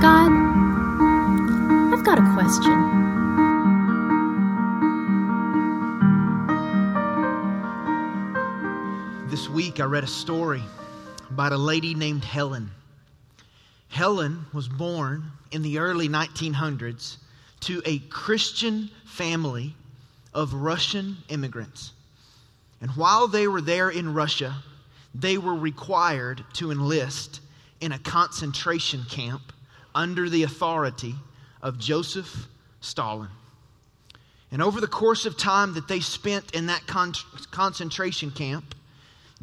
God, I've got a question. This week I read a story about a lady named Helen. Helen was born in the early 1900s to a Christian family of Russian immigrants. And while they were there in Russia, they were required to enlist in a concentration camp under the authority of Joseph Stalin. And over the course of time that they spent in that con- concentration camp,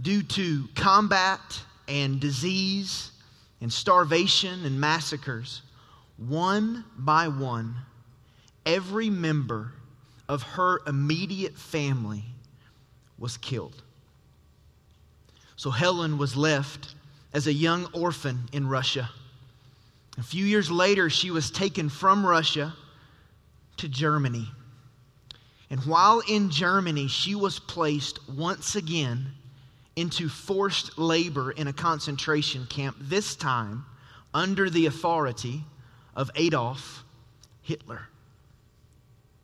due to combat and disease and starvation and massacres, one by one, every member of her immediate family was killed. So Helen was left as a young orphan in Russia. A few years later, she was taken from Russia to Germany. And while in Germany, she was placed once again into forced labor in a concentration camp, this time under the authority of Adolf Hitler.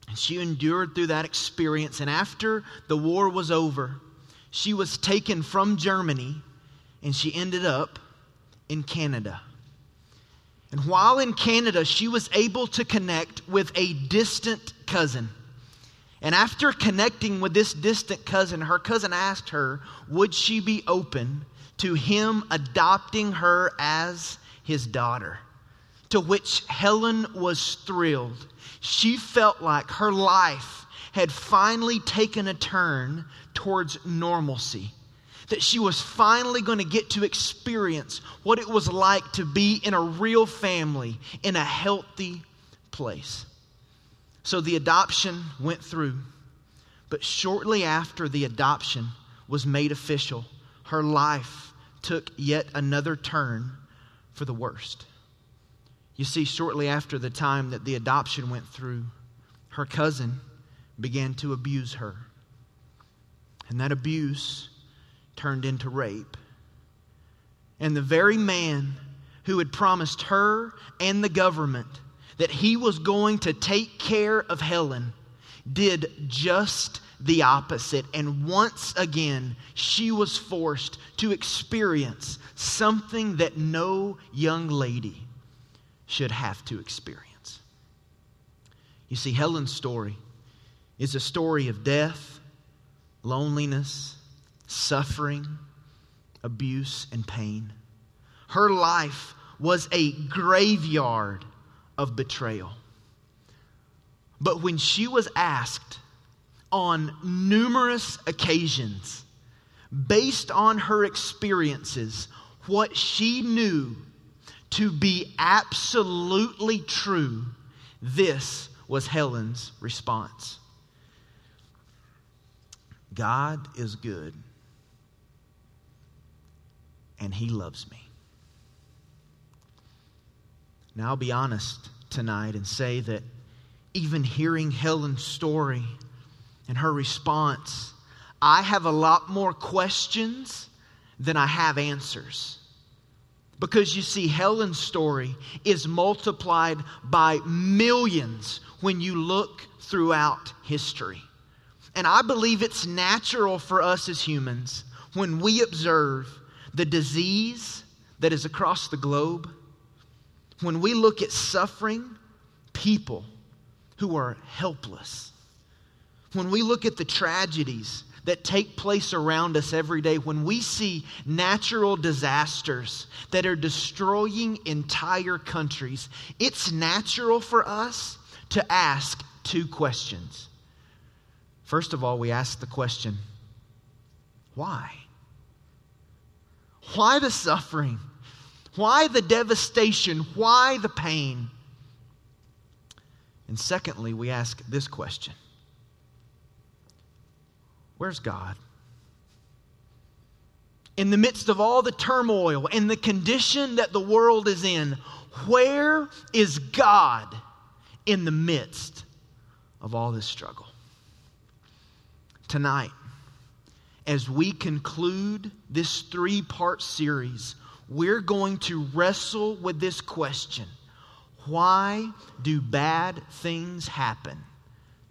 And she endured through that experience. And after the war was over, she was taken from Germany and she ended up in Canada. And while in Canada, she was able to connect with a distant cousin. And after connecting with this distant cousin, her cousin asked her, would she be open to him adopting her as his daughter? To which Helen was thrilled. She felt like her life had finally taken a turn towards normalcy. That she was finally going to get to experience what it was like to be in a real family, in a healthy place. So the adoption went through. But shortly after the adoption was made official, her life took yet another turn for the worst. You see, shortly after the time that the adoption went through, her cousin began to abuse her. And that abuse turned into rape. And the very man who had promised her and the government that he was going to take care of Helen did just the opposite. And once again, she was forced to experience something that no young lady should have to experience. You see, Helen's story is a story of death, loneliness, suffering, abuse, and pain. Her life was a graveyard of betrayal. But when she was asked on numerous occasions, based on her experiences, what she knew to be absolutely true, this was Helen's response God is good, and He loves me. Now, I'll be honest tonight and say that even hearing Helen's story and her response, I have a lot more questions than I have answers. Because you see, Helen's story is multiplied by millions when you look throughout history. And I believe it's natural for us as humans when we observe the disease that is across the globe when we look at suffering people who are helpless, when we look at the tragedies that take place around us every day, when we see natural disasters that are destroying entire countries, it's natural for us to ask two questions. First of all, we ask the question why? Why the suffering? Why the devastation? Why the pain? And secondly, we ask this question Where's God? In the midst of all the turmoil and the condition that the world is in, where is God in the midst of all this struggle? Tonight, as we conclude this three part series we're going to wrestle with this question Why do bad things happen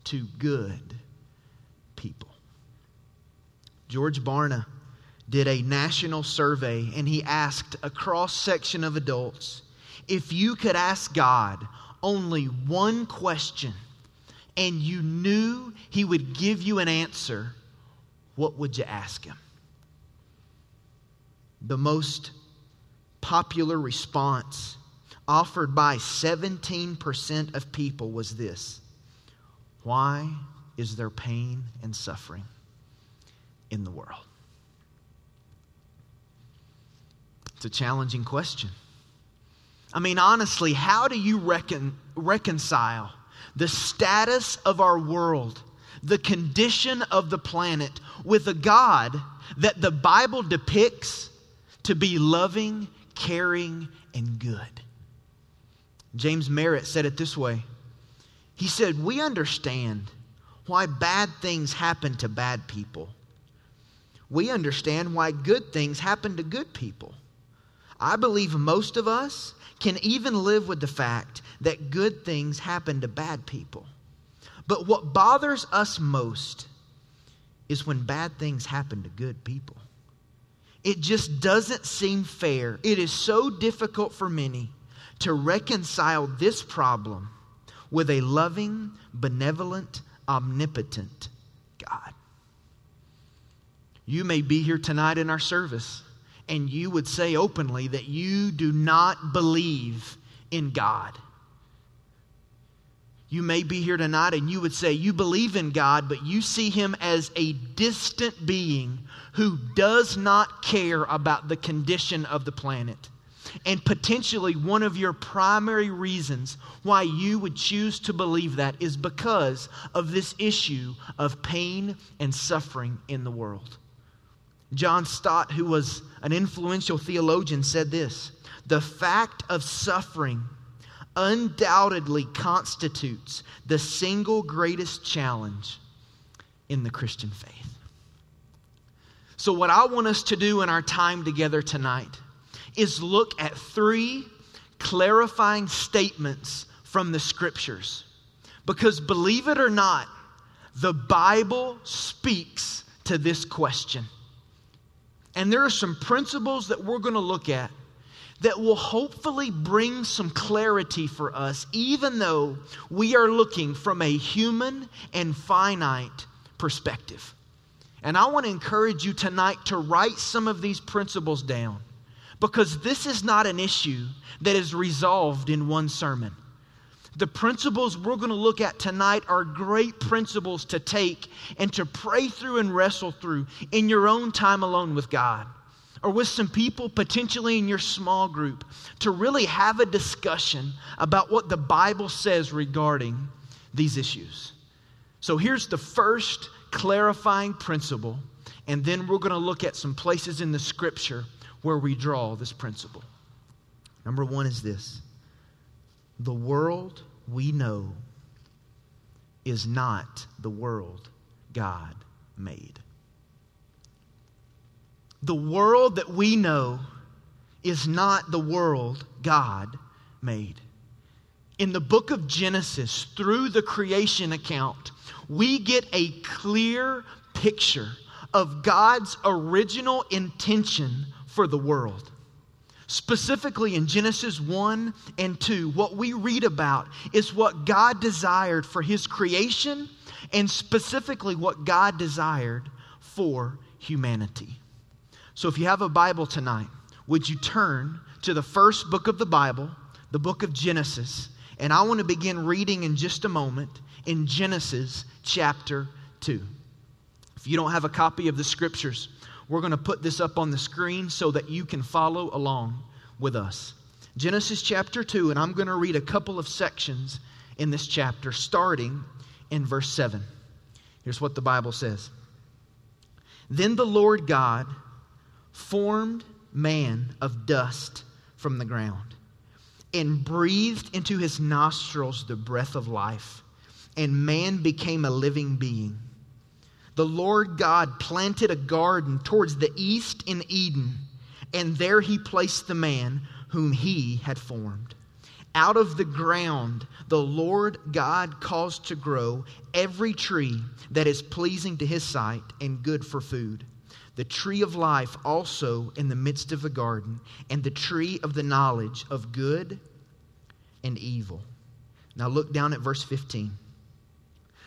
to good people? George Barna did a national survey and he asked a cross section of adults if you could ask God only one question and you knew he would give you an answer, what would you ask him? The most popular response offered by 17% of people was this Why is there pain and suffering in the world? It's a challenging question. I mean, honestly, how do you recon, reconcile the status of our world, the condition of the planet, with a God that the Bible depicts to be loving, caring, and good? James Merritt said it this way He said, We understand why bad things happen to bad people. We understand why good things happen to good people. I believe most of us can even live with the fact that good things happen to bad people. But what bothers us most is when bad things happen to good people. It just doesn't seem fair. It is so difficult for many to reconcile this problem with a loving, benevolent, omnipotent God. You may be here tonight in our service and you would say openly that you do not believe in God. You may be here tonight and you would say you believe in God, but you see him as a distant being who does not care about the condition of the planet. And potentially one of your primary reasons why you would choose to believe that is because of this issue of pain and suffering in the world. John Stott, who was an influential theologian, said this The fact of suffering undoubtedly constitutes the single greatest challenge in the Christian faith. So, what I want us to do in our time together tonight is look at three clarifying statements from the scriptures. Because believe it or not, the Bible speaks to this question. And there are some principles that we're going to look at that will hopefully bring some clarity for us, even though we are looking from a human and finite perspective. And I want to encourage you tonight to write some of these principles down because this is not an issue that is resolved in one sermon. The principles we're going to look at tonight are great principles to take and to pray through and wrestle through in your own time alone with God or with some people potentially in your small group to really have a discussion about what the Bible says regarding these issues. So here's the first clarifying principle, and then we're going to look at some places in the scripture where we draw this principle. Number one is this the world we know is not the world God made. The world that we know is not the world God made. In the book of Genesis, through the creation account, we get a clear picture of God's original intention for the world. Specifically in Genesis 1 and 2, what we read about is what God desired for His creation and specifically what God desired for humanity. So if you have a Bible tonight, would you turn to the first book of the Bible, the book of Genesis? And I want to begin reading in just a moment in Genesis chapter 2. If you don't have a copy of the scriptures, we're going to put this up on the screen so that you can follow along with us. Genesis chapter 2, and I'm going to read a couple of sections in this chapter, starting in verse 7. Here's what the Bible says Then the Lord God formed man of dust from the ground and breathed into his nostrils the breath of life, and man became a living being the Lord God planted a garden towards the east in Eden, and there he placed the man whom he had formed. Out of the ground, the Lord God caused to grow every tree that is pleasing to his sight and good for food. The tree of life also in the midst of the garden, and the tree of the knowledge of good and evil. Now look down at verse 15.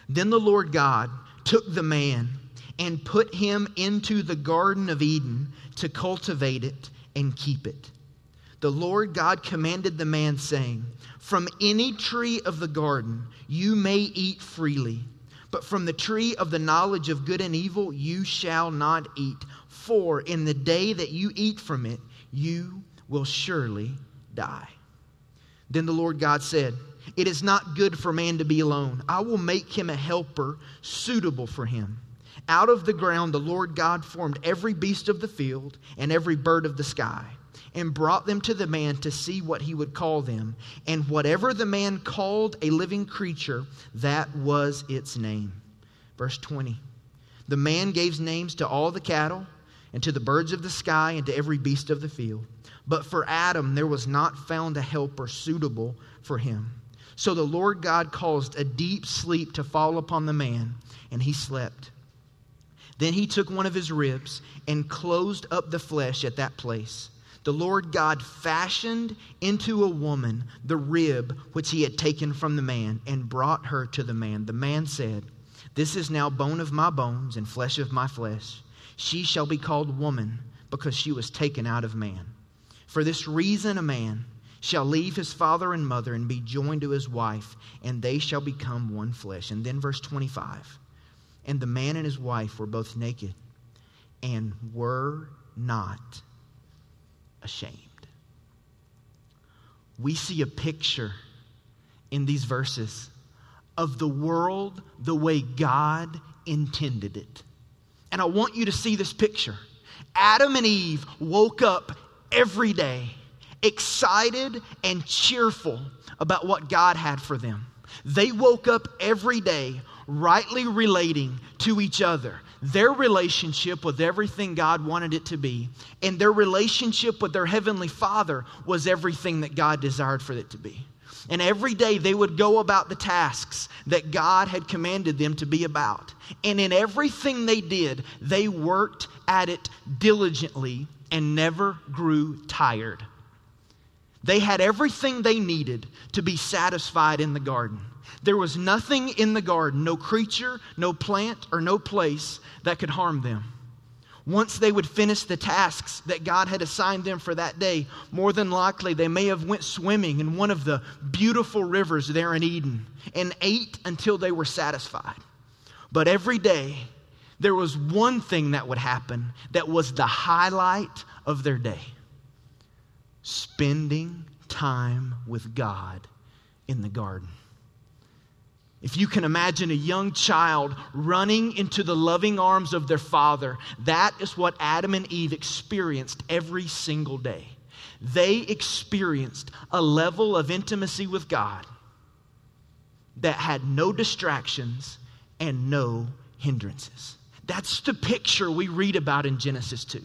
Then the Lord God took the man and put him into the Garden of Eden to cultivate it and keep it. The Lord God commanded the man, saying, From any tree of the garden you may eat freely, but from the tree of the knowledge of good and evil you shall not eat, for in the day that you eat from it, you will surely die. Then the Lord God said, It is not good for man to be alone. I will make him a helper suitable for him. Out of the ground the Lord God formed every beast of the field and every bird of the sky, and brought them to the man to see what he would call them. And whatever the man called a living creature, that was its name. Verse 20 The man gave names to all the cattle, and to the birds of the sky, and to every beast of the field. But for Adam there was not found a helper suitable for him. So the Lord God caused a deep sleep to fall upon the man, and he slept. Then he took one of his ribs and closed up the flesh at that place. The Lord God fashioned into a woman the rib which he had taken from the man and brought her to the man. The man said, This is now bone of my bones and flesh of my flesh. She shall be called woman because she was taken out of man. For this reason, a man shall leave his father and mother and be joined to his wife, and they shall become one flesh. And then, verse 25 and the man and his wife were both naked and were not ashamed. We see a picture in these verses of the world the way God intended it. And I want you to see this picture. Adam and Eve woke up every day excited and cheerful about what God had for them. They woke up every day rightly relating to each other, their relationship with everything God wanted it to be, and their relationship with their Heavenly Father was everything that God desired for it to be. And every day they would go about the tasks that God had commanded them to be about. And in everything they did, they worked at it diligently and never grew tired. They had everything they needed to be satisfied in the garden. There was nothing in the garden, no creature, no plant, or no place that could harm them. Once they would finish the tasks that God had assigned them for that day, more than likely they may have went swimming in one of the beautiful rivers there in Eden and ate until they were satisfied. But every day there was one thing that would happen that was the highlight of their day. Spending time with God in the garden. If you can imagine a young child running into the loving arms of their father, that is what Adam and Eve experienced every single day. They experienced a level of intimacy with God that had no distractions and no hindrances. That's the picture we read about in Genesis 2.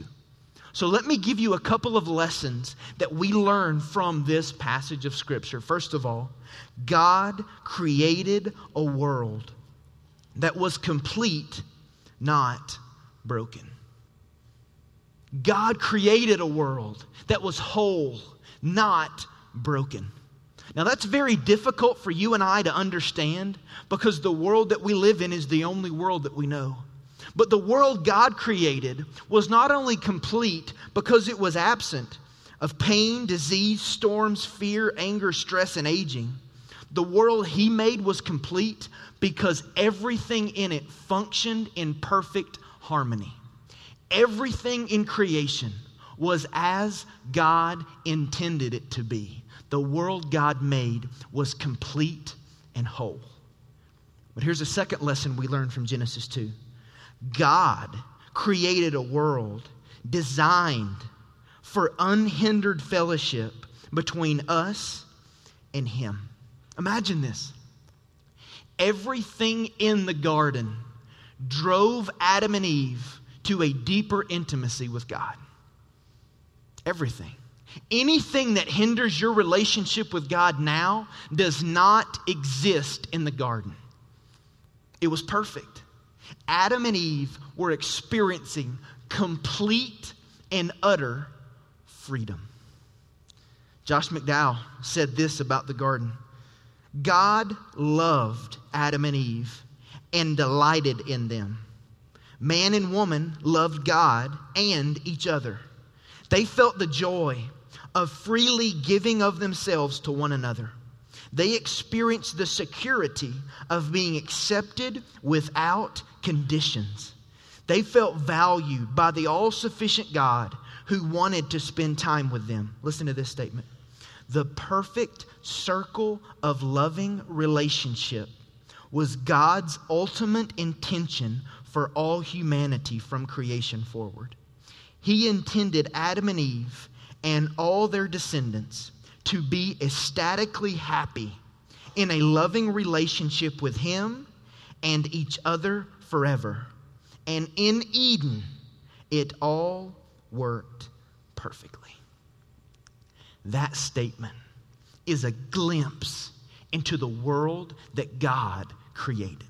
So let me give you a couple of lessons that we learn from this passage of Scripture. First of all, God created a world that was complete, not broken. God created a world that was whole, not broken. Now, that's very difficult for you and I to understand because the world that we live in is the only world that we know. But the world God created was not only complete because it was absent of pain, disease, storms, fear, anger, stress, and aging. The world He made was complete because everything in it functioned in perfect harmony. Everything in creation was as God intended it to be. The world God made was complete and whole. But here's a second lesson we learn from Genesis 2 God created a world designed for unhindered fellowship between us and Him. Imagine this. Everything in the garden drove Adam and Eve to a deeper intimacy with God. Everything. Anything that hinders your relationship with God now does not exist in the garden. It was perfect. Adam and Eve were experiencing complete and utter freedom. Josh McDowell said this about the garden God loved Adam and Eve and delighted in them. Man and woman loved God and each other. They felt the joy of freely giving of themselves to one another. They experienced the security of being accepted without conditions. They felt valued by the all sufficient God who wanted to spend time with them. Listen to this statement the perfect circle of loving relationship was God's ultimate intention for all humanity from creation forward. He intended Adam and Eve and all their descendants to be ecstatically happy in a loving relationship with Him and each other forever. And in Eden, it all worked perfectly. That statement is a glimpse into the world that God created.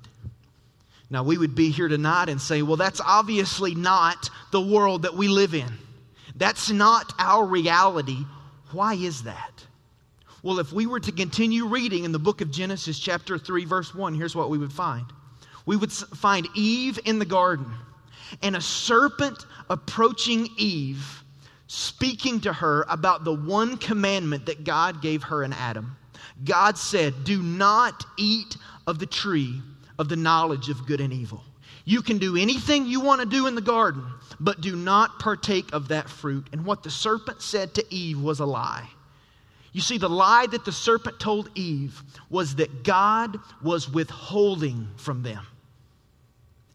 Now, we would be here tonight and say, well, that's obviously not the world that we live in. That's not our reality. Why is that? Well, if we were to continue reading in the book of Genesis, chapter 3, verse 1, here's what we would find we would find Eve in the garden and a serpent approaching Eve, speaking to her about the one commandment that God gave her and Adam. God said, Do not eat of the tree of the knowledge of good and evil. You can do anything you want to do in the garden, but do not partake of that fruit. And what the serpent said to Eve was a lie. You see, the lie that the serpent told Eve was that God was withholding from them.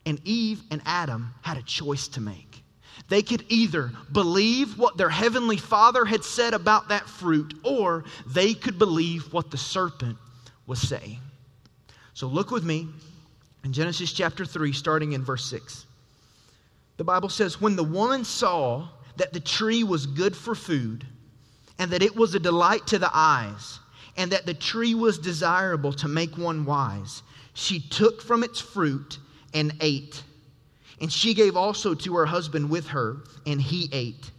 And Eve and Adam had a choice to make. They could either believe what their heavenly father had said about that fruit, or they could believe what the serpent was saying. So look with me in Genesis chapter 3, starting in verse 6. The Bible says, When the woman saw that the tree was good for food, and that it was a delight to the eyes, and that the tree was desirable to make one wise, she took from its fruit and ate. And she gave also to her husband with her, and he ate.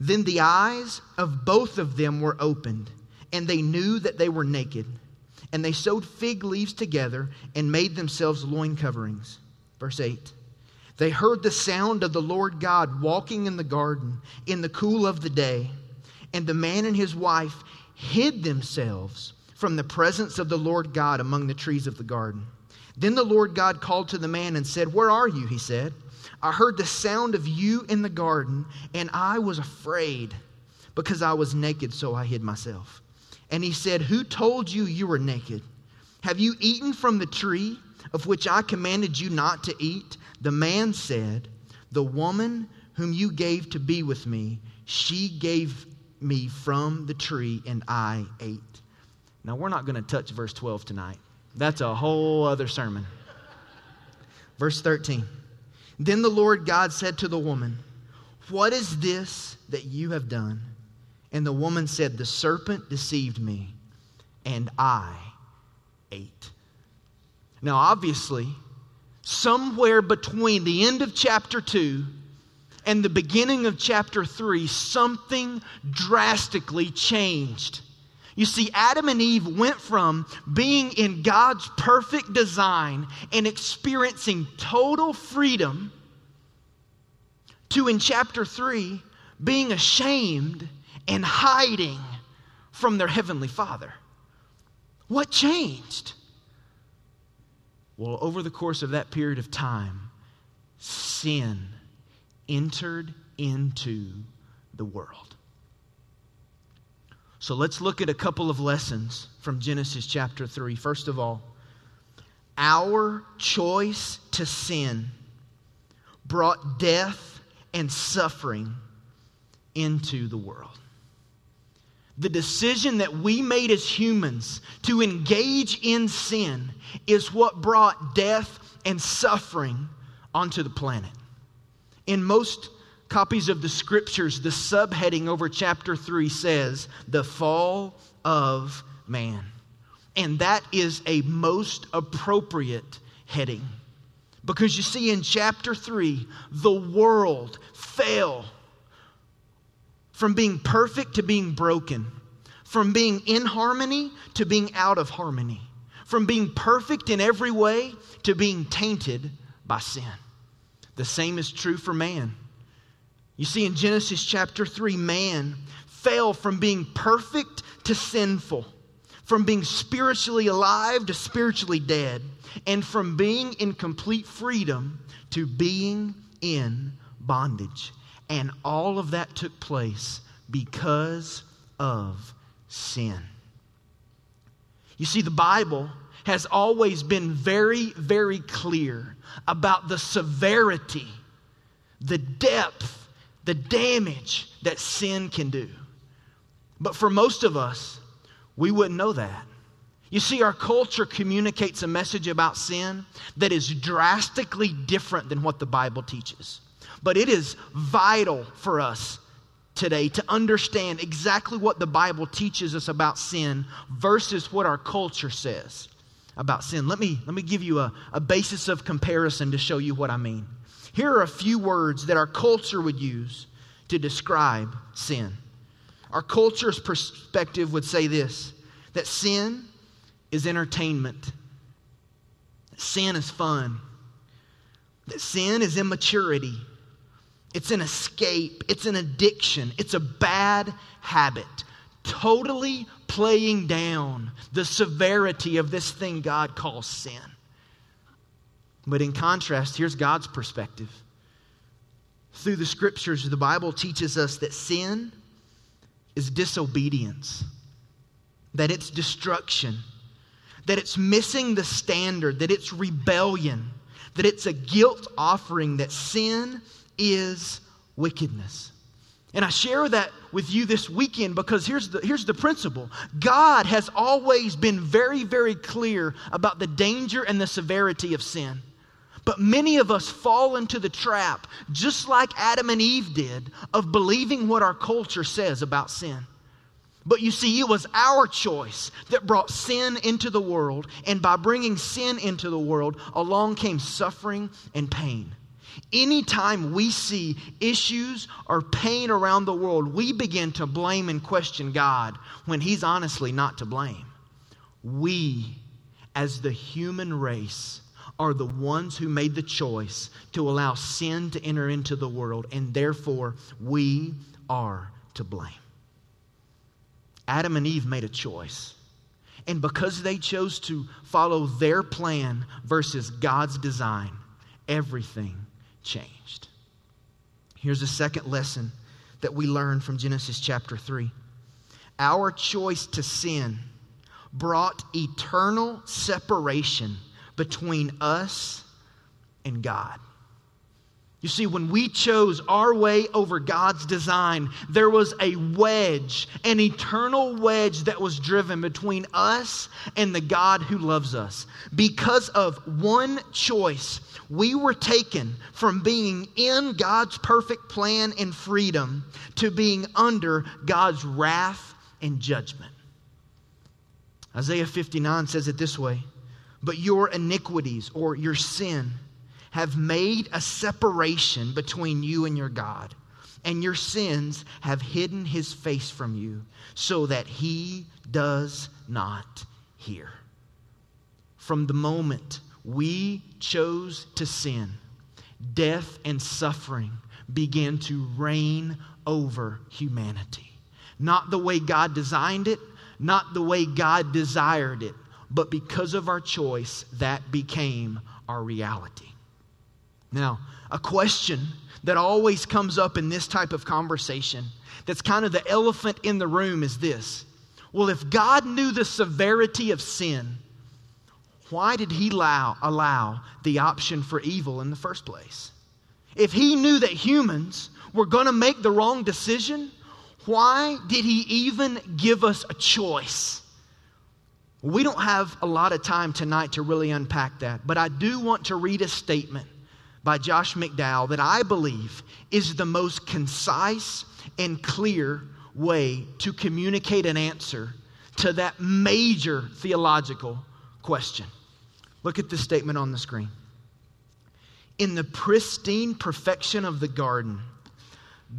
Then the eyes of both of them were opened, and they knew that they were naked. And they sewed fig leaves together and made themselves loin coverings. Verse 8 They heard the sound of the Lord God walking in the garden in the cool of the day. And the man and his wife hid themselves from the presence of the Lord God among the trees of the garden. Then the Lord God called to the man and said, Where are you? He said, I heard the sound of you in the garden, and I was afraid because I was naked, so I hid myself. And he said, Who told you you were naked? Have you eaten from the tree of which I commanded you not to eat? The man said, The woman whom you gave to be with me, she gave me from the tree, and I ate. Now, we're not going to touch verse 12 tonight. That's a whole other sermon. Verse 13. Then the Lord God said to the woman, What is this that you have done? And the woman said, The serpent deceived me, and I ate. Now, obviously, somewhere between the end of chapter 2 and the beginning of chapter 3, something drastically changed. You see, Adam and Eve went from being in God's perfect design and experiencing total freedom to, in chapter 3, being ashamed and hiding from their heavenly Father. What changed? Well, over the course of that period of time, sin entered into the world. So let's look at a couple of lessons from Genesis chapter 3. First of all, our choice to sin brought death and suffering into the world the decision that we made as humans to engage in sin is what brought death and suffering onto the planet. In most copies of the scriptures, the subheading over chapter 3 says, The Fall of Man. And that is a most appropriate heading. Because you see, in chapter 3, the world fell from being perfect to being broken, from being in harmony to being out of harmony, from being perfect in every way to being tainted by sin. The same is true for man. You see, in Genesis chapter 3, man fell from being perfect to sinful, from being spiritually alive to spiritually dead, and from being in complete freedom to being in bondage. And all of that took place because of sin. You see, the Bible has always been very, very clear about the severity, the depth, the damage that sin can do. But for most of us, we wouldn't know that. You see, our culture communicates a message about sin that is drastically different than what the Bible teaches. But it is vital for us today to understand exactly what the Bible teaches us about sin versus what our culture says about sin. Let me, let me give you a, a basis of comparison to show you what I mean. Here are a few words that our culture would use to describe sin. Our culture's perspective would say this that sin is entertainment, that sin is fun, that sin is immaturity, it's an escape, it's an addiction, it's a bad habit. Totally playing down the severity of this thing God calls sin. But in contrast, here's God's perspective. Through the scriptures, the Bible teaches us that sin is disobedience, that it's destruction, that it's missing the standard, that it's rebellion, that it's a guilt offering, that sin is wickedness. And I share that with you this weekend because here's the, here's the principle God has always been very, very clear about the danger and the severity of sin. But many of us fall into the trap, just like Adam and Eve did, of believing what our culture says about sin. But you see, it was our choice that brought sin into the world, and by bringing sin into the world, along came suffering and pain. Anytime we see issues or pain around the world, we begin to blame and question God when He's honestly not to blame. We, as the human race, are the ones who made the choice to allow sin to enter into the world, and therefore we are to blame. Adam and Eve made a choice. And because they chose to follow their plan versus God's design, everything changed. Here's a second lesson that we learn from Genesis chapter 3. Our choice to sin brought eternal separation between us and God. You see, when we chose our way over God's design, there was a wedge, an eternal wedge that was driven between us and the God who loves us. Because of one choice, we were taken from being in God's perfect plan and freedom to being under God's wrath and judgment. Isaiah 59 says it this way But your iniquities or your sin, have made a separation between you and your God, and your sins have hidden his face from you so that he does not hear. From the moment we chose to sin, death and suffering began to reign over humanity. Not the way God designed it, not the way God desired it, but because of our choice, that became our reality. Now, a question that always comes up in this type of conversation, that's kind of the elephant in the room, is this Well, if God knew the severity of sin, why did He allow, allow the option for evil in the first place? If He knew that humans were going to make the wrong decision, why did He even give us a choice? We don't have a lot of time tonight to really unpack that, but I do want to read a statement by Josh McDowell that I believe is the most concise and clear way to communicate an answer to that major theological question. Look at this statement on the screen. In the pristine perfection of the garden,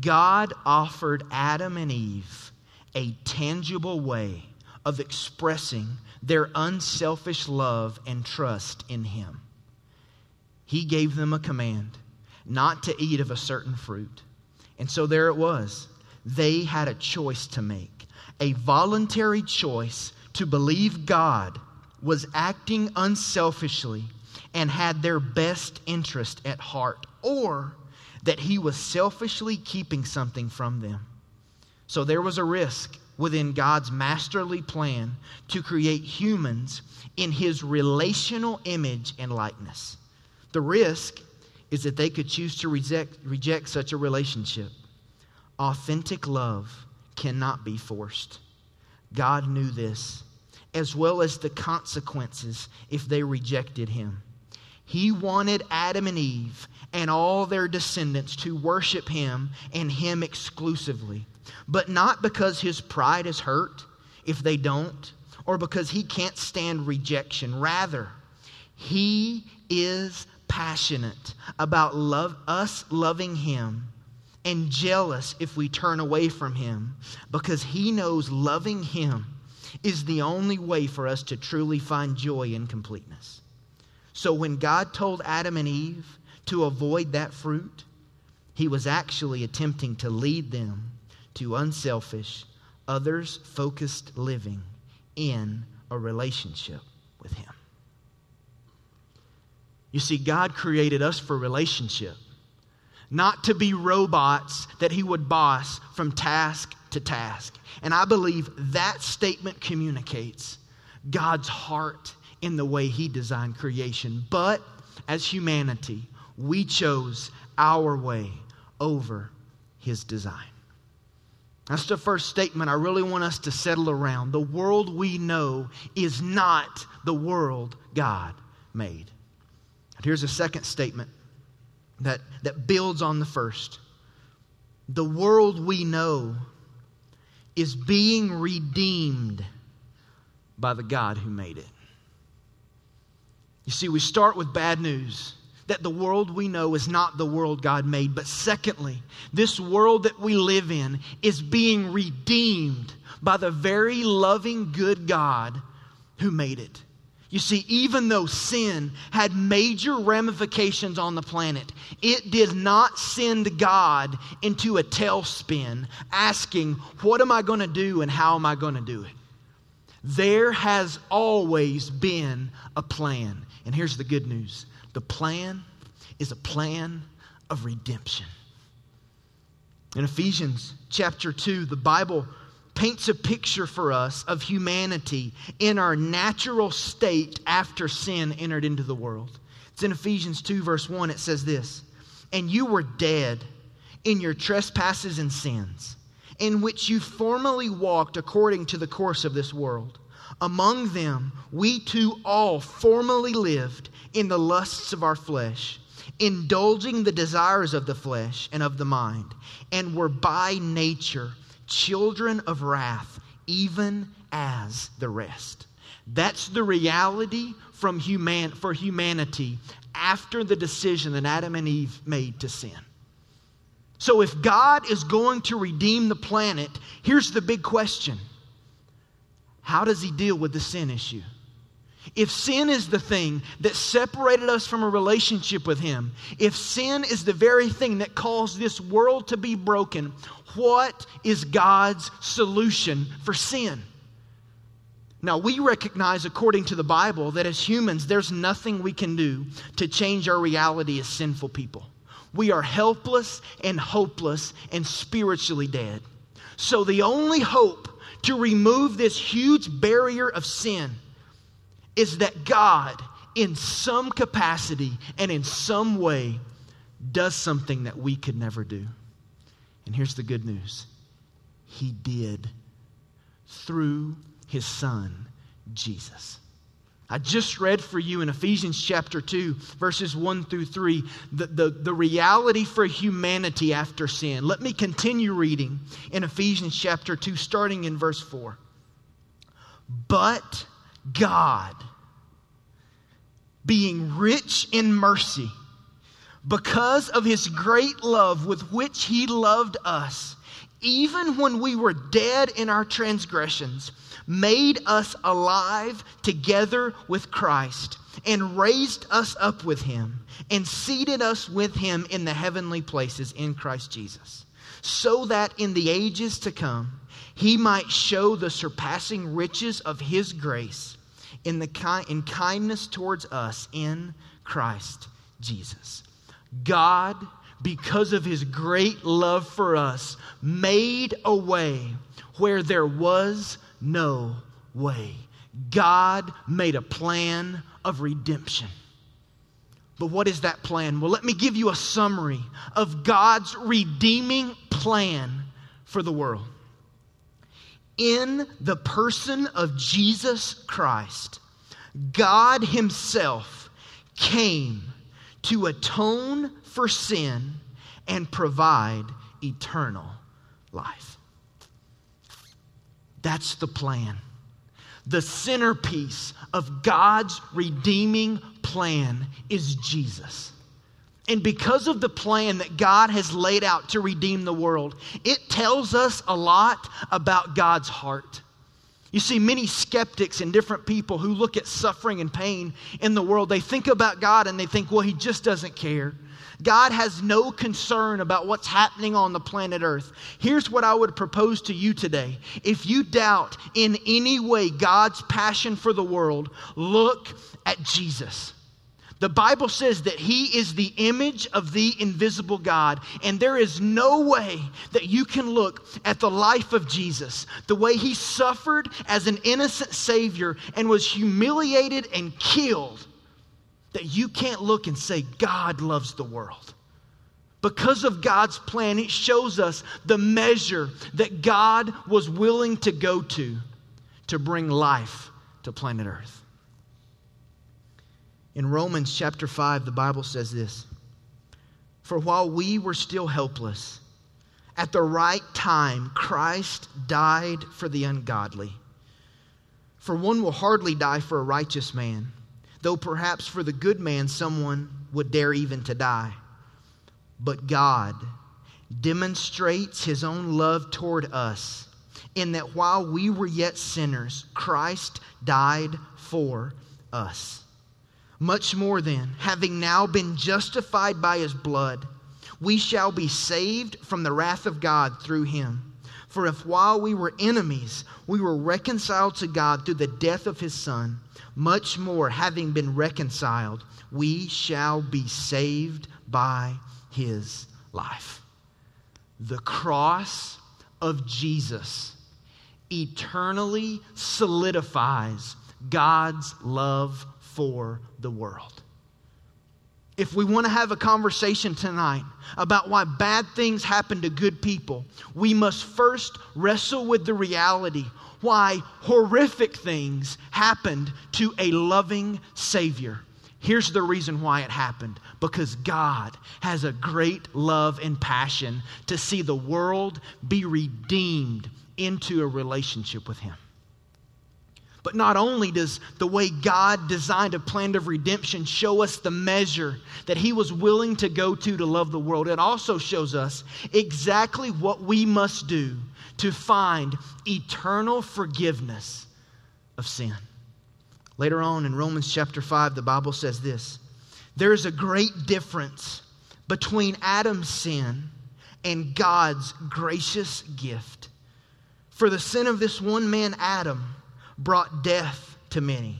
God offered Adam and Eve a tangible way of expressing their unselfish love and trust in Him. He gave them a command not to eat of a certain fruit. And so there it was. They had a choice to make a voluntary choice to believe God was acting unselfishly and had their best interest at heart, or that he was selfishly keeping something from them. So there was a risk within God's masterly plan to create humans in his relational image and likeness. The risk is that they could choose to reject, reject such a relationship. Authentic love cannot be forced. God knew this, as well as the consequences if they rejected him. He wanted Adam and Eve and all their descendants to worship him and him exclusively, but not because his pride is hurt if they don't, or because he can't stand rejection. Rather, he is passionate about love, us loving him and jealous if we turn away from him because he knows loving him is the only way for us to truly find joy and completeness. So when God told Adam and Eve to avoid that fruit, he was actually attempting to lead them to unselfish, others focused living in a relationship with him. You see, God created us for relationship, not to be robots that He would boss from task to task. And I believe that statement communicates God's heart in the way He designed creation. But as humanity, we chose our way over His design. That's the first statement I really want us to settle around. The world we know is not the world God made. And here's a second statement that, that builds on the first. The world we know is being redeemed by the God who made it. You see, we start with bad news that the world we know is not the world God made. But secondly, this world that we live in is being redeemed by the very loving, good God who made it. You see, even though sin had major ramifications on the planet, it did not send God into a tailspin asking, What am I going to do and how am I going to do it? There has always been a plan. And here's the good news the plan is a plan of redemption. In Ephesians chapter 2, the Bible paints a picture for us of humanity in our natural state after sin entered into the world. It's in Ephesians 2, verse 1. It says this And you were dead in your trespasses and sins, in which you formerly walked according to the course of this world. Among them, we too all formerly lived in the lusts of our flesh, indulging the desires of the flesh and of the mind, and were by nature children of wrath, even as the rest. That's the reality from human, for humanity after the decision that Adam and Eve made to sin. So, if God is going to redeem the planet, here's the big question How does He deal with the sin issue? If sin is the thing that separated us from a relationship with Him, if sin is the very thing that caused this world to be broken, what is God's solution for sin? Now, we recognize, according to the Bible, that as humans, there's nothing we can do to change our reality as sinful people. We are helpless and hopeless and spiritually dead. So, the only hope to remove this huge barrier of sin is that God, in some capacity and in some way, does something that we could never do. And here's the good news He did through His Son, Jesus. I just read for you in Ephesians chapter 2, verses 1 through 3, the, the, the reality for humanity after sin. Let me continue reading in Ephesians chapter 2, starting in verse 4. But God, being rich in mercy, because of his great love with which he loved us, even when we were dead in our transgressions, made us alive together with Christ, and raised us up with him, and seated us with him in the heavenly places in Christ Jesus, so that in the ages to come he might show the surpassing riches of his grace in, the ki- in kindness towards us in Christ Jesus. God, because of his great love for us, made a way where there was no way. God made a plan of redemption. But what is that plan? Well, let me give you a summary of God's redeeming plan for the world. In the person of Jesus Christ, God Himself came to atone for sin and provide eternal life. That's the plan. The centerpiece of God's redeeming plan is Jesus. And because of the plan that God has laid out to redeem the world, it tells us a lot about God's heart. You see, many skeptics and different people who look at suffering and pain in the world, they think about God and they think, well, He just doesn't care. God has no concern about what's happening on the planet Earth. Here's what I would propose to you today. If you doubt in any way God's passion for the world, look at Jesus. The Bible says that He is the image of the invisible God, and there is no way that you can look at the life of Jesus, the way He suffered as an innocent Savior and was humiliated and killed, that you can't look and say, God loves the world. Because of God's plan, it shows us the measure that God was willing to go to to bring life to planet Earth. In Romans chapter 5, the Bible says this For while we were still helpless, at the right time, Christ died for the ungodly. For one will hardly die for a righteous man, though perhaps for the good man someone would dare even to die. But God demonstrates his own love toward us in that while we were yet sinners, Christ died for us. Much more then, having now been justified by his blood, we shall be saved from the wrath of God through him. For if while we were enemies, we were reconciled to God through the death of his Son, much more, having been reconciled, we shall be saved by his life. The cross of Jesus eternally solidifies God's love for the world. If we want to have a conversation tonight about why bad things happen to good people, we must first wrestle with the reality why horrific things happened to a loving Savior. Here's the reason why it happened because God has a great love and passion to see the world be redeemed into a relationship with Him. But not only does the way God designed a plan of redemption show us the measure that He was willing to go to to love the world, it also shows us exactly what we must do to find eternal forgiveness of sin. Later on in Romans chapter 5, the Bible says this There is a great difference between Adam's sin and God's gracious gift. For the sin of this one man, Adam, brought death to many.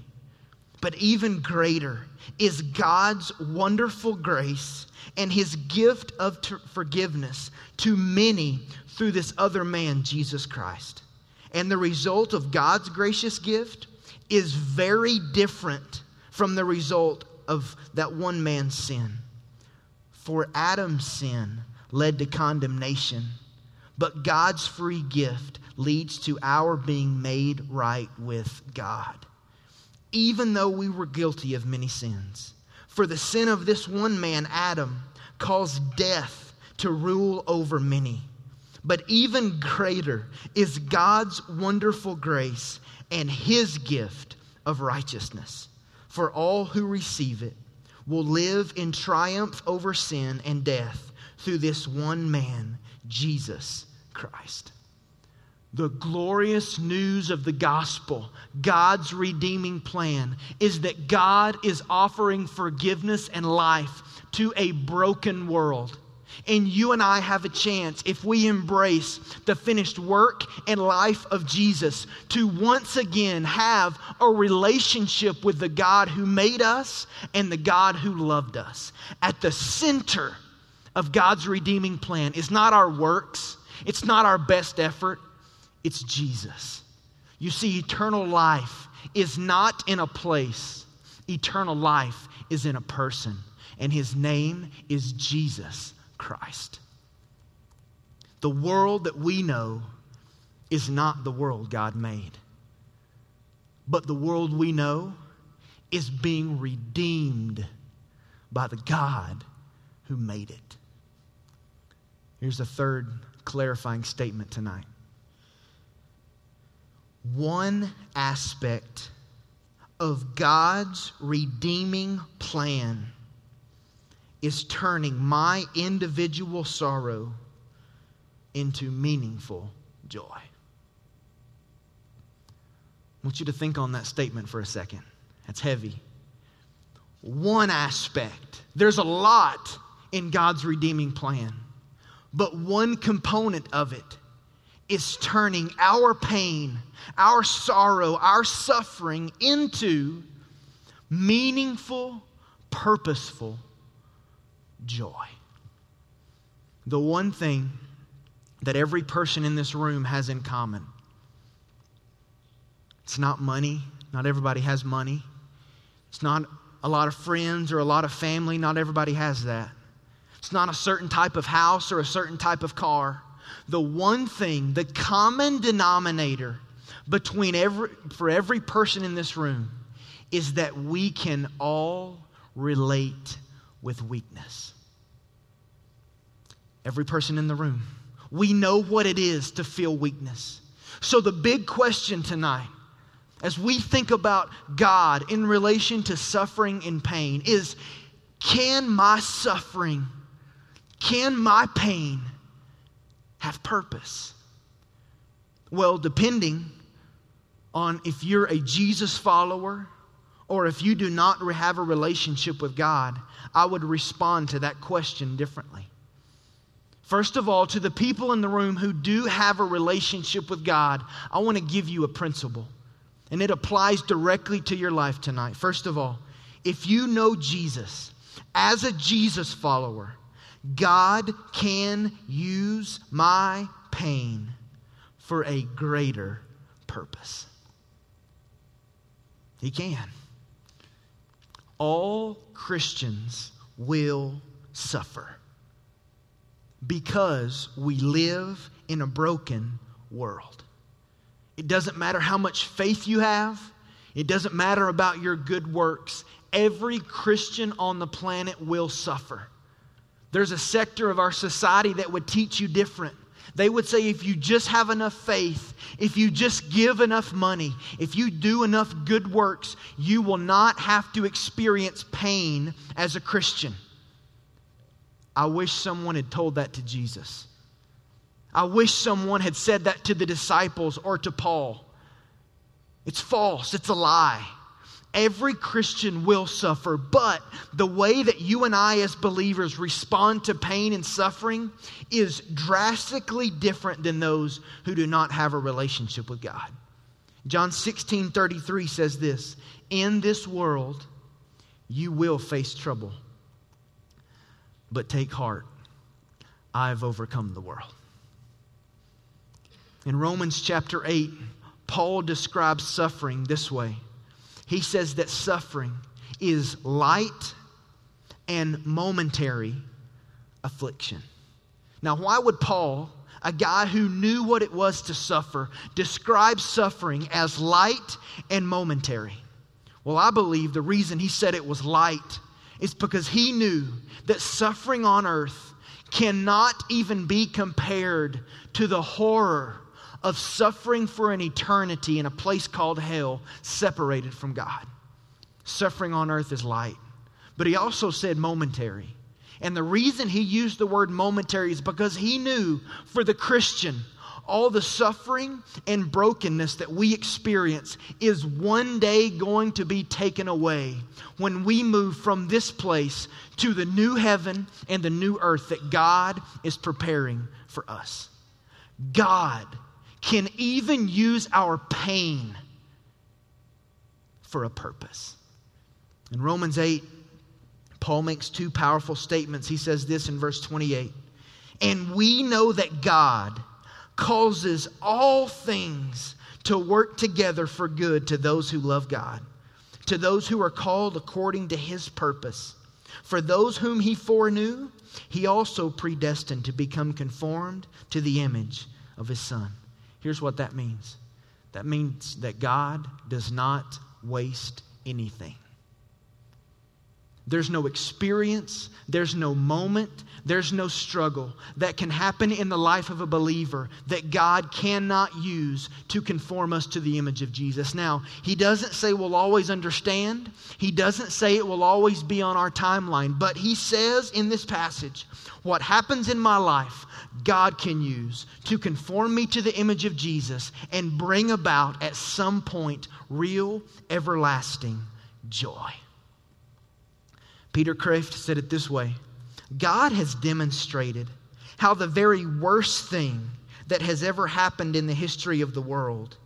But even greater is God's wonderful grace and his gift of t- forgiveness to many through this other man, Jesus Christ. And the result of God's gracious gift is very different from the result of that one man's sin. For Adam's sin led to condemnation, but God's free gift leads to our being made right with God. even though we were guilty of many sins. For the sin of this one man, Adam, caused death to rule over many. But even greater is God's wonderful grace and his gift of righteousness. For all who receive it will live in triumph over sin and death through this one man, Jesus Christ. The glorious news of the gospel, God's redeeming plan, is that God is offering forgiveness and life to a broken world. And you and I have a chance, if we embrace the finished work and life of Jesus, to once again have a relationship with the God who made us and the God who loved us. At the center of God's redeeming plan is not our works, it's not our best effort, it's Jesus. You see, eternal life is not in a place, eternal life is in a person, and his name is Jesus Christ. The world that we know is not the world God made, but the world we know is being redeemed by the God who made it. Here's a third clarifying statement tonight one aspect of God's redeeming plan is turning my individual sorrow into meaningful joy. I want you to think on that statement for a second. That's heavy. One aspect, there's a lot in God's redeeming plan, but one component of it is turning our pain, our sorrow, our suffering into meaningful, purposeful joy. The one thing that every person in this room has in common it's not money. Not everybody has money. It's not a lot of friends or a lot of family. Not everybody has that. It's not a certain type of house or a certain type of car the one thing, the common denominator between every, for every person in this room is that we can all relate with weakness. Every person in the room. We know what it is to feel weakness. So, the big question tonight, as we think about God in relation to suffering and pain, is can my suffering, can my pain have purpose? Well, depending on if you're a Jesus follower or if you do not have a relationship with God, I would respond to that question differently. First of all, to the people in the room who do have a relationship with God, I want to give you a principle. And it applies directly to your life tonight. First of all, if you know Jesus as a Jesus follower, God can use my pain for a greater purpose. He can. All Christians will suffer because we live in a broken world. It doesn't matter how much faith you have, it doesn't matter about your good works. Every Christian on the planet will suffer. There's a sector of our society that would teach you different. They would say if you just have enough faith, if you just give enough money, if you do enough good works, you will not have to experience pain as a Christian. I wish someone had told that to Jesus. I wish someone had said that to the disciples or to Paul. It's false, it's a lie. Every Christian will suffer, but the way that you and I, as believers, respond to pain and suffering is drastically different than those who do not have a relationship with God. John 16 33 says this In this world, you will face trouble, but take heart, I've overcome the world. In Romans chapter 8, Paul describes suffering this way he says that suffering is light and momentary affliction. Now, why would Paul, a guy who knew what it was to suffer, describe suffering as light and momentary? Well, I believe the reason he said it was light is because he knew that suffering on earth cannot even be compared to the horror of suffering for an eternity in a place called hell, separated from God. Suffering on earth is light. But he also said momentary. And the reason he used the word momentary is because he knew for the Christian, all the suffering and brokenness that we experience is one day going to be taken away when we move from this place to the new heaven and the new earth that God is preparing for us. God can even use our pain for a purpose. In Romans 8, Paul makes two powerful statements. He says this in verse 28 And we know that God causes all things to work together for good to those who love God, to those who are called according to his purpose. For those whom he foreknew, he also predestined to become conformed to the image of his Son. Here's what that means that means that God does not waste anything. There's no experience, there's no moment, there's no struggle that can happen in the life of a believer that God cannot use to conform us to the image of Jesus. Now, He doesn't say we'll always understand, He doesn't say it will always be on our timeline, but He says in this passage, what happens in my life, God can use to conform me to the image of Jesus and bring about at some point real, everlasting joy. Peter Kreeft said it this way God has demonstrated how the very worst thing that has ever happened in the history of the world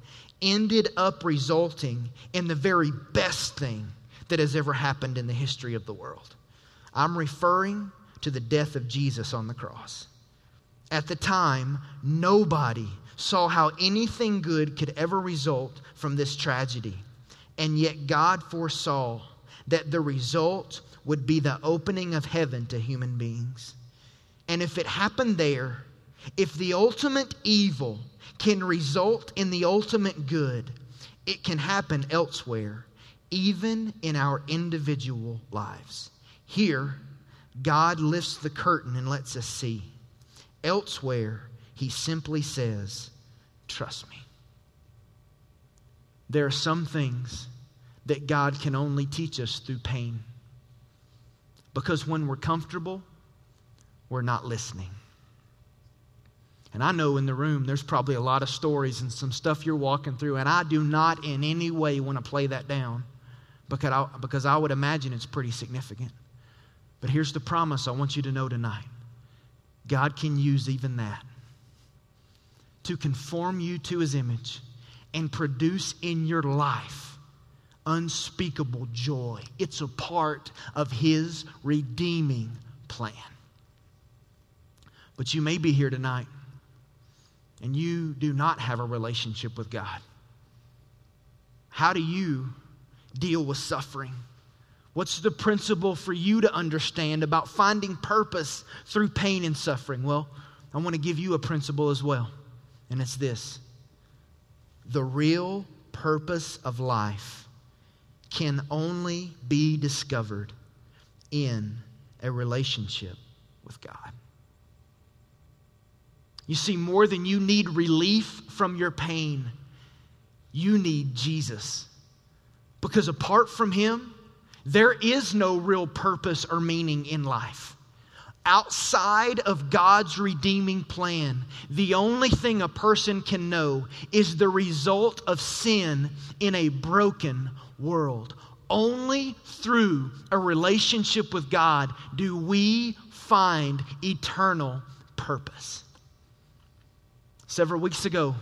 ended up resulting in the very best thing that has ever happened in the history of the world. I'm referring to the death of Jesus on the cross. At the time, nobody saw how anything good could ever result from this tragedy. And yet, God foresaw that the result would be the opening of heaven to human beings. And if it happened there, if the ultimate evil can result in the ultimate good, it can happen elsewhere, even in our individual lives. Here, God lifts the curtain and lets us see. Elsewhere, He simply says, Trust me. There are some things that God can only teach us through pain. Because when we're comfortable, we're not listening. And I know in the room there's probably a lot of stories and some stuff you're walking through, and I do not in any way want to play that down because I, because I would imagine it's pretty significant. But here's the promise I want you to know tonight God can use even that to conform you to his image and produce in your life unspeakable joy. It's a part of His redeeming plan. But you may be here tonight and you do not have a relationship with God. How do you deal with suffering? What's the principle for you to understand about finding purpose through pain and suffering? Well, I want to give you a principle as well, and it's this the real purpose of life can only be discovered in a relationship with God. You see, more than you need relief from your pain, you need Jesus. Because apart from Him, there is no real purpose or meaning in life. Outside of God's redeeming plan, the only thing a person can know is the result of sin in a broken world. Only through a relationship with God do we find eternal purpose. Several weeks ago,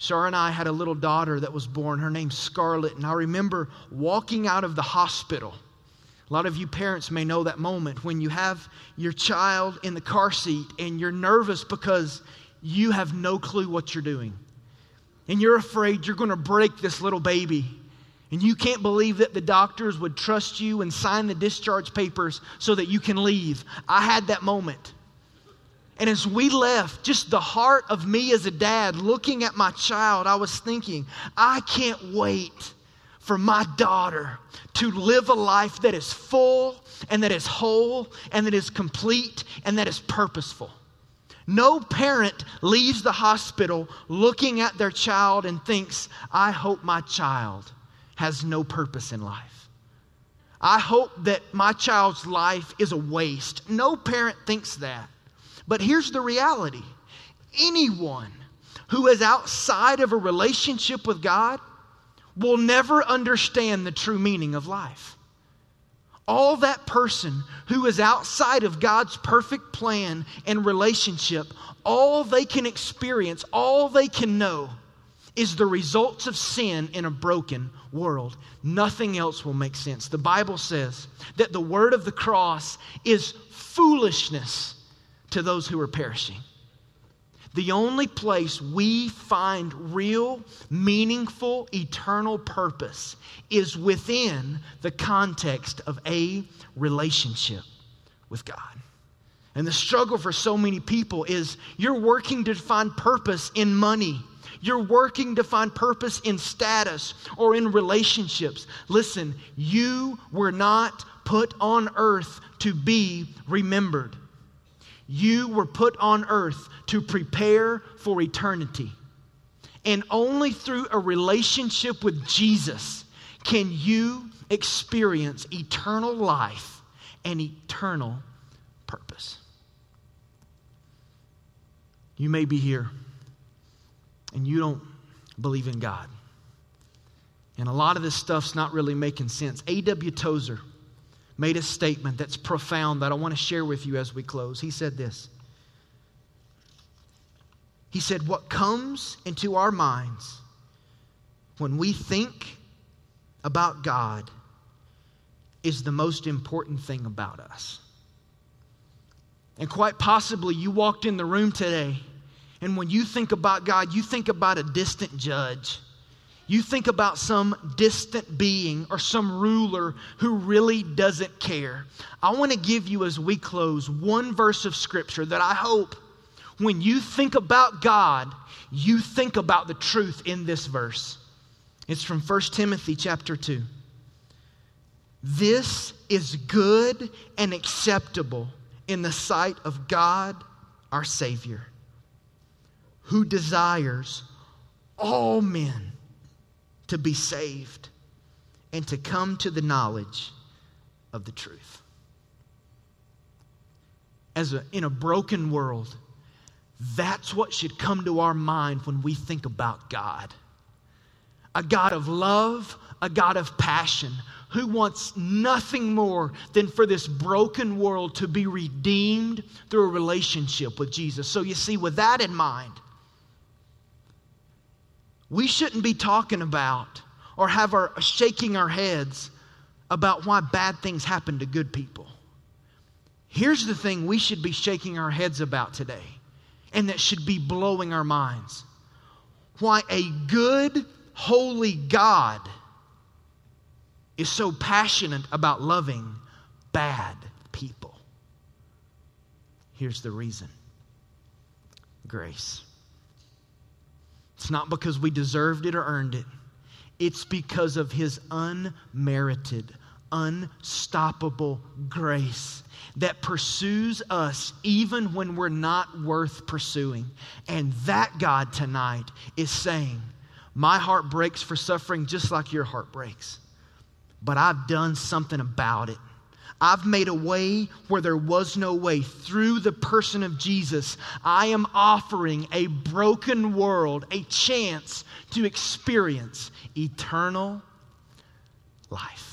Shara and I had a little daughter that was born. Her name's Scarlett. And I remember walking out of the hospital. A lot of you parents may know that moment when you have your child in the car seat and you're nervous because you have no clue what you're doing. And you're afraid you're going to break this little baby. And you can't believe that the doctors would trust you and sign the discharge papers so that you can leave. I had that moment. And as we left, just the heart of me as a dad looking at my child, I was thinking, I can't wait for my daughter to live a life that is full and that is whole and that is complete and that is purposeful. No parent leaves the hospital looking at their child and thinks, I hope my child has no purpose in life. I hope that my child's life is a waste. No parent thinks that. But here's the reality anyone who is outside of a relationship with God will never understand the true meaning of life. All that person who is outside of God's perfect plan and relationship, all they can experience, all they can know is the results of sin in a broken world. Nothing else will make sense. The Bible says that the word of the cross is foolishness to those who are perishing. The only place we find real, meaningful, eternal purpose is within the context of a relationship with God. And the struggle for so many people is you're working to find purpose in money. You're working to find purpose in status or in relationships. Listen, you were not put on earth to be remembered. You were put on earth to prepare for eternity. And only through a relationship with Jesus can you experience eternal life and eternal purpose. You may be here and you don't believe in God. And a lot of this stuff's not really making sense. A.W. Tozer made a statement that's profound that I want to share with you as we close. He said this He said, What comes into our minds when we think about God is the most important thing about us. And quite possibly, you walked in the room today, and when you think about God, you think about a distant judge you think about some distant being or some ruler who really doesn't care. I want to give you, as we close, one verse of scripture that I hope when you think about God, you think about the truth in this verse. It's from 1 Timothy chapter 2. This is good and acceptable in the sight of God our Savior, who desires all men to be saved and to come to the knowledge of the truth. As a, in a broken world, that's what should come to our mind when we think about God. A God of love, a God of passion, who wants nothing more than for this broken world to be redeemed through a relationship with Jesus. So, you see, with that in mind, we shouldn't be talking about or have our shaking our heads about why bad things happen to good people. Here's the thing we should be shaking our heads about today, and that should be blowing our minds. Why a good, holy God is so passionate about loving bad people. Here's the reason grace. It's not because we deserved it or earned it, it's because of His unmerited, unstoppable grace that pursues us even when we're not worth pursuing. And that God tonight is saying, My heart breaks for suffering just like your heart breaks, but I've done something about it. I've made a way where there was no way. Through the person of Jesus, I am offering a broken world a chance to experience eternal life.